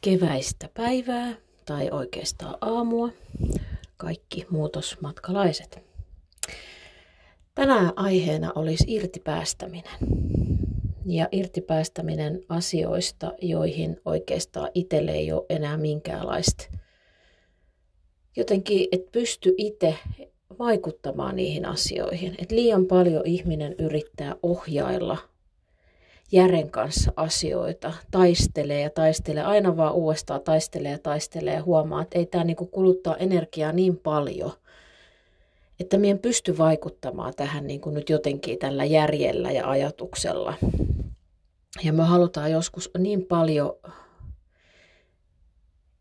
Keväistä päivää tai oikeastaan aamua kaikki muutosmatkalaiset. Tänään aiheena olisi irtipäästäminen. Ja irtipäästäminen asioista, joihin oikeastaan itselle ei ole enää minkäänlaista. Jotenkin, että pysty itse vaikuttamaan niihin asioihin. Että liian paljon ihminen yrittää ohjailla Jären kanssa asioita, taistelee ja taistelee, aina vaan uudestaan taistelee ja taistelee ja huomaa, että ei tämä niinku kuluttaa energiaa niin paljon, että mien pysty vaikuttamaan tähän niinku nyt jotenkin tällä järjellä ja ajatuksella. Ja me halutaan joskus niin paljon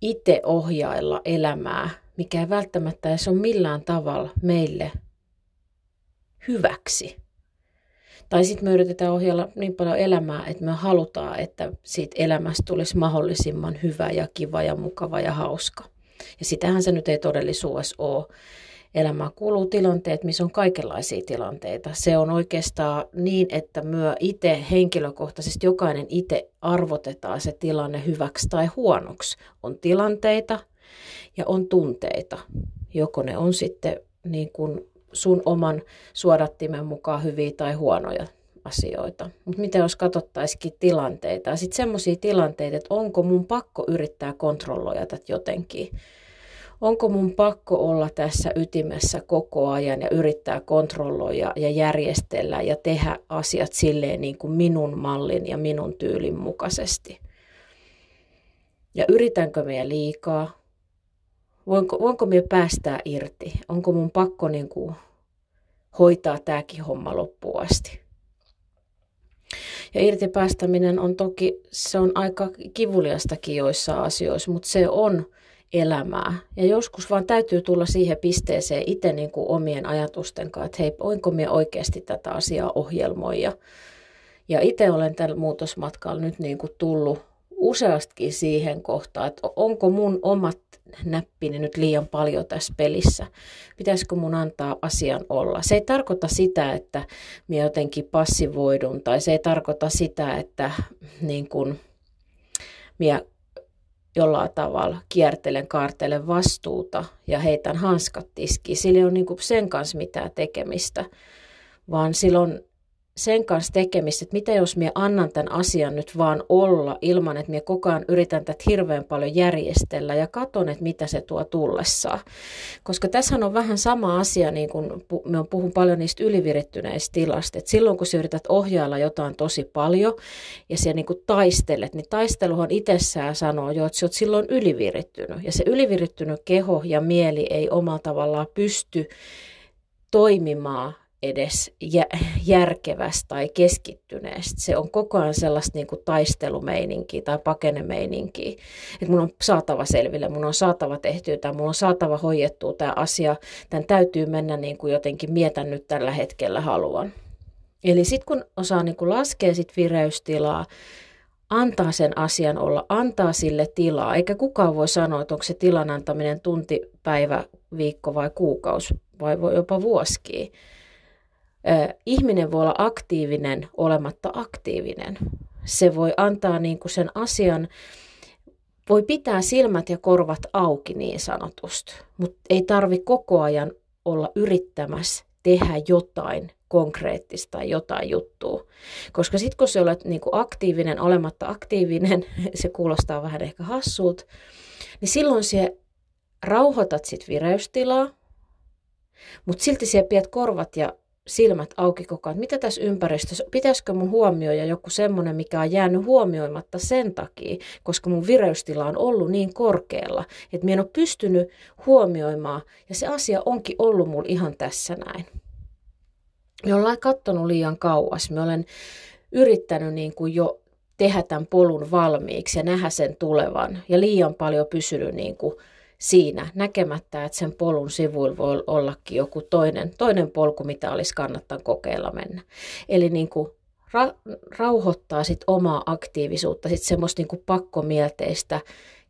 itse ohjailla elämää, mikä ei välttämättä edes ole millään tavalla meille hyväksi. Tai sitten me yritetään ohjella niin paljon elämää, että me halutaan, että siitä elämästä tulisi mahdollisimman hyvä ja kiva ja mukava ja hauska. Ja sitähän se nyt ei todellisuudessa ole. Elämään kuuluu tilanteet, missä on kaikenlaisia tilanteita. Se on oikeastaan niin, että myö itse henkilökohtaisesti jokainen itse arvotetaan se tilanne hyväksi tai huonoksi. On tilanteita ja on tunteita. Joko ne on sitten niin kuin sun oman suodattimen mukaan hyviä tai huonoja asioita. Mutta mitä jos katsottaisikin tilanteita ja sitten semmoisia tilanteita, että onko mun pakko yrittää kontrolloida tätä jotenkin. Onko mun pakko olla tässä ytimessä koko ajan ja yrittää kontrolloida ja järjestellä ja tehdä asiat silleen niin kuin minun mallin ja minun tyylin mukaisesti. Ja yritänkö me liikaa? Voinko, voinko me päästää irti? Onko mun pakko niin kuin hoitaa tämäkin homma loppuun asti. Ja irtipäästäminen on toki, se on aika kivuliastakin joissa asioissa, mutta se on elämää. Ja joskus vaan täytyy tulla siihen pisteeseen itse niin kuin omien ajatusten kanssa, että hei, voinko minä oikeasti tätä asiaa ohjelmoida. Ja itse olen tällä muutosmatkalla nyt niin kuin tullut useastikin siihen kohtaan, että onko mun omat näppini nyt liian paljon tässä pelissä. Pitäisikö mun antaa asian olla? Se ei tarkoita sitä, että minä jotenkin passivoidun tai se ei tarkoita sitä, että niin kun, minä jollain tavalla kiertelen, kaartelen vastuuta ja heitän hanskat tiskiin. Sillä ei ole niin sen kanssa mitään tekemistä, vaan silloin sen kanssa tekemistä, että mitä jos minä annan tämän asian nyt vaan olla ilman, että minä koko ajan yritän tätä hirveän paljon järjestellä ja katon, että mitä se tuo tullessaan. Koska tässä on vähän sama asia, niin kuin me puhun paljon niistä ylivirittyneistä tilasta, että silloin kun sä yrität ohjailla jotain tosi paljon ja sä niin kuin taistelet, niin taisteluhan itsessään sanoo jo, että sä oot silloin ylivirittynyt. Ja se ylivirittynyt keho ja mieli ei omalla tavallaan pysty toimimaan edes järkevästi tai keskittyneesti. Se on koko ajan sellaista niin kuin taistelumeininkiä tai pakenemeininkiä. Että mun on saatava selville, mun on saatava tehtyä tai mun on saatava hoidettua tämä asia. Tämän täytyy mennä niin kuin jotenkin mietän nyt tällä hetkellä haluan. Eli sitten kun osaa niin kuin laskea sit vireystilaa, antaa sen asian olla, antaa sille tilaa, eikä kukaan voi sanoa, että onko se tilan antaminen tunti, päivä, viikko vai kuukausi vai voi jopa vuosikin ihminen voi olla aktiivinen olematta aktiivinen. Se voi antaa niin kuin sen asian, voi pitää silmät ja korvat auki niin sanotusti, mutta ei tarvi koko ajan olla yrittämässä tehdä jotain konkreettista jotain juttua. Koska sitten kun sä olet niin kuin aktiivinen olematta aktiivinen, se kuulostaa vähän ehkä hassulta, niin silloin se rauhoitat sit vireystilaa, mutta silti siellä pidät korvat ja silmät auki koko ajan, mitä tässä ympäristössä, pitäisikö mun huomioida joku semmoinen, mikä on jäänyt huomioimatta sen takia, koska mun vireystila on ollut niin korkealla, että mä en ole pystynyt huomioimaan, ja se asia onkin ollut mulla ihan tässä näin. Me ollaan kattonut liian kauas, me olen yrittänyt niin kuin jo tehdä tämän polun valmiiksi ja nähdä sen tulevan. Ja liian paljon pysynyt niin kuin siinä näkemättä, että sen polun sivuilla voi ollakin joku toinen, toinen polku, mitä olisi kannattanut kokeilla mennä. Eli niin kuin ra- rauhoittaa sit omaa aktiivisuutta, sit semmoista niin kuin pakkomielteistä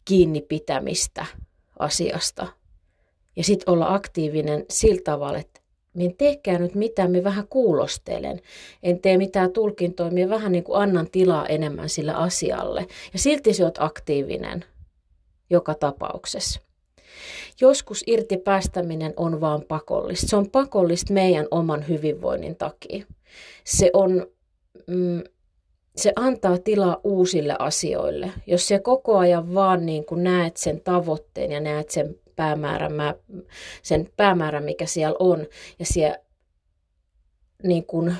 kiinni pitämistä asiasta. Ja sitten olla aktiivinen sillä tavalla, että minä tehkää nyt mitään, minä vähän kuulostelen. En tee mitään tulkintoja, minä vähän niin kuin annan tilaa enemmän sille asialle. Ja silti se olet aktiivinen joka tapauksessa. Joskus irti päästäminen on vaan pakollista. Se on pakollista meidän oman hyvinvoinnin takia. Se, on, mm, se antaa tilaa uusille asioille. Jos se koko ajan vaan niin kuin näet sen tavoitteen ja näet sen päämäärän, sen päämäärän, mikä siellä on, ja siellä niin kuin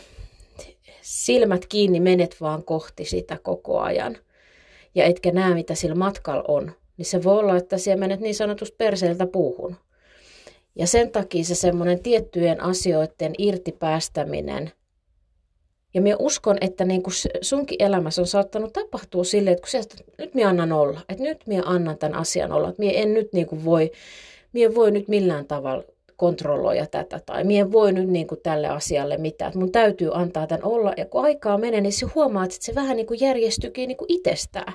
silmät kiinni menet vaan kohti sitä koko ajan, ja etkä näe, mitä sillä matkalla on, niin se voi olla, että siellä menet niin sanotusti perseeltä puuhun. Ja sen takia se semmoinen tiettyjen asioiden irtipäästäminen, ja minä uskon, että niin kuin sunkin elämässä on saattanut tapahtua silleen, että kun sä, että nyt minä annan olla, että nyt minä annan tämän asian olla, että minä en nyt niin kuin voi, minä voi nyt millään tavalla kontrolloida tätä tai minä voi nyt niin kuin tälle asialle mitään, että mun täytyy antaa tämän olla. Ja kun aikaa menee, niin se huomaat, että se vähän niin kuin järjestyykin niin kuin itsestään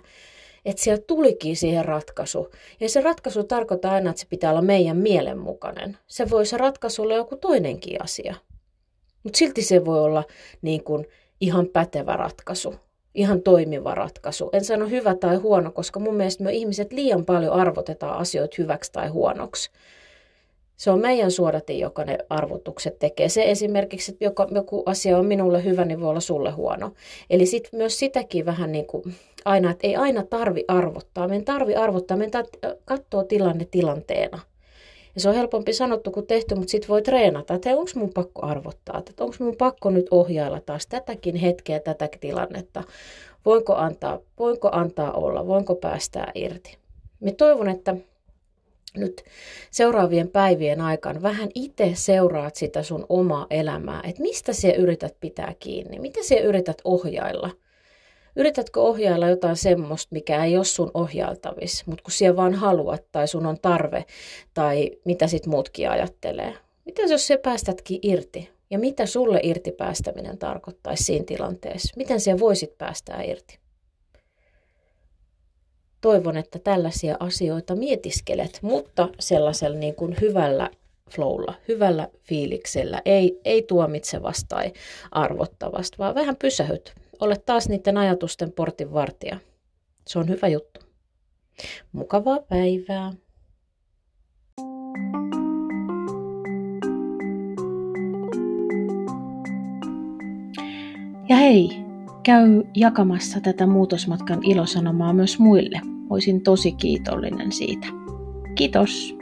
että siellä tulikin siihen ratkaisu. Ja se ratkaisu tarkoittaa aina, että se pitää olla meidän mielen mukainen. Se voi se ratkaisu olla joku toinenkin asia. Mutta silti se voi olla niin kuin ihan pätevä ratkaisu, ihan toimiva ratkaisu. En sano hyvä tai huono, koska mun mielestä me ihmiset liian paljon arvotetaan asioita hyväksi tai huonoksi. Se on meidän suodatin, joka ne arvotukset tekee. Se esimerkiksi, että joku, joku asia on minulle hyvä, niin voi olla sulle huono. Eli sit myös sitäkin vähän niin kuin aina, että ei aina tarvi arvottaa. Meidän tarvi arvottaa, meidän katsoa tilanne tilanteena. Ja se on helpompi sanottu kuin tehty, mutta sitten voi treenata, että onko mun pakko arvottaa, että onko mun pakko nyt ohjailla taas tätäkin hetkeä, tätäkin tilannetta. Voinko antaa, voinko antaa olla, voinko päästää irti. Me toivon, että nyt seuraavien päivien aikana vähän itse seuraat sitä sun omaa elämää, että mistä sä yrität pitää kiinni, mitä sä yrität ohjailla – Yritätkö ohjailla jotain semmoista, mikä ei ole sun ohjailtavissa, mutta kun siellä vaan haluat tai sun on tarve tai mitä sit muutkin ajattelee. Mitä jos se päästätkin irti? Ja mitä sulle irti päästäminen tarkoittaisi siinä tilanteessa? Miten se voisit päästää irti? Toivon, että tällaisia asioita mietiskelet, mutta sellaisella niin kuin hyvällä flowlla, hyvällä fiiliksellä, ei, ei tuomitsevasta tai arvottavasta, vaan vähän pysähyt ole taas niiden ajatusten portin vartija. Se on hyvä juttu. Mukavaa päivää! Ja hei, käy jakamassa tätä muutosmatkan ilosanomaa myös muille. Olisin tosi kiitollinen siitä. Kiitos!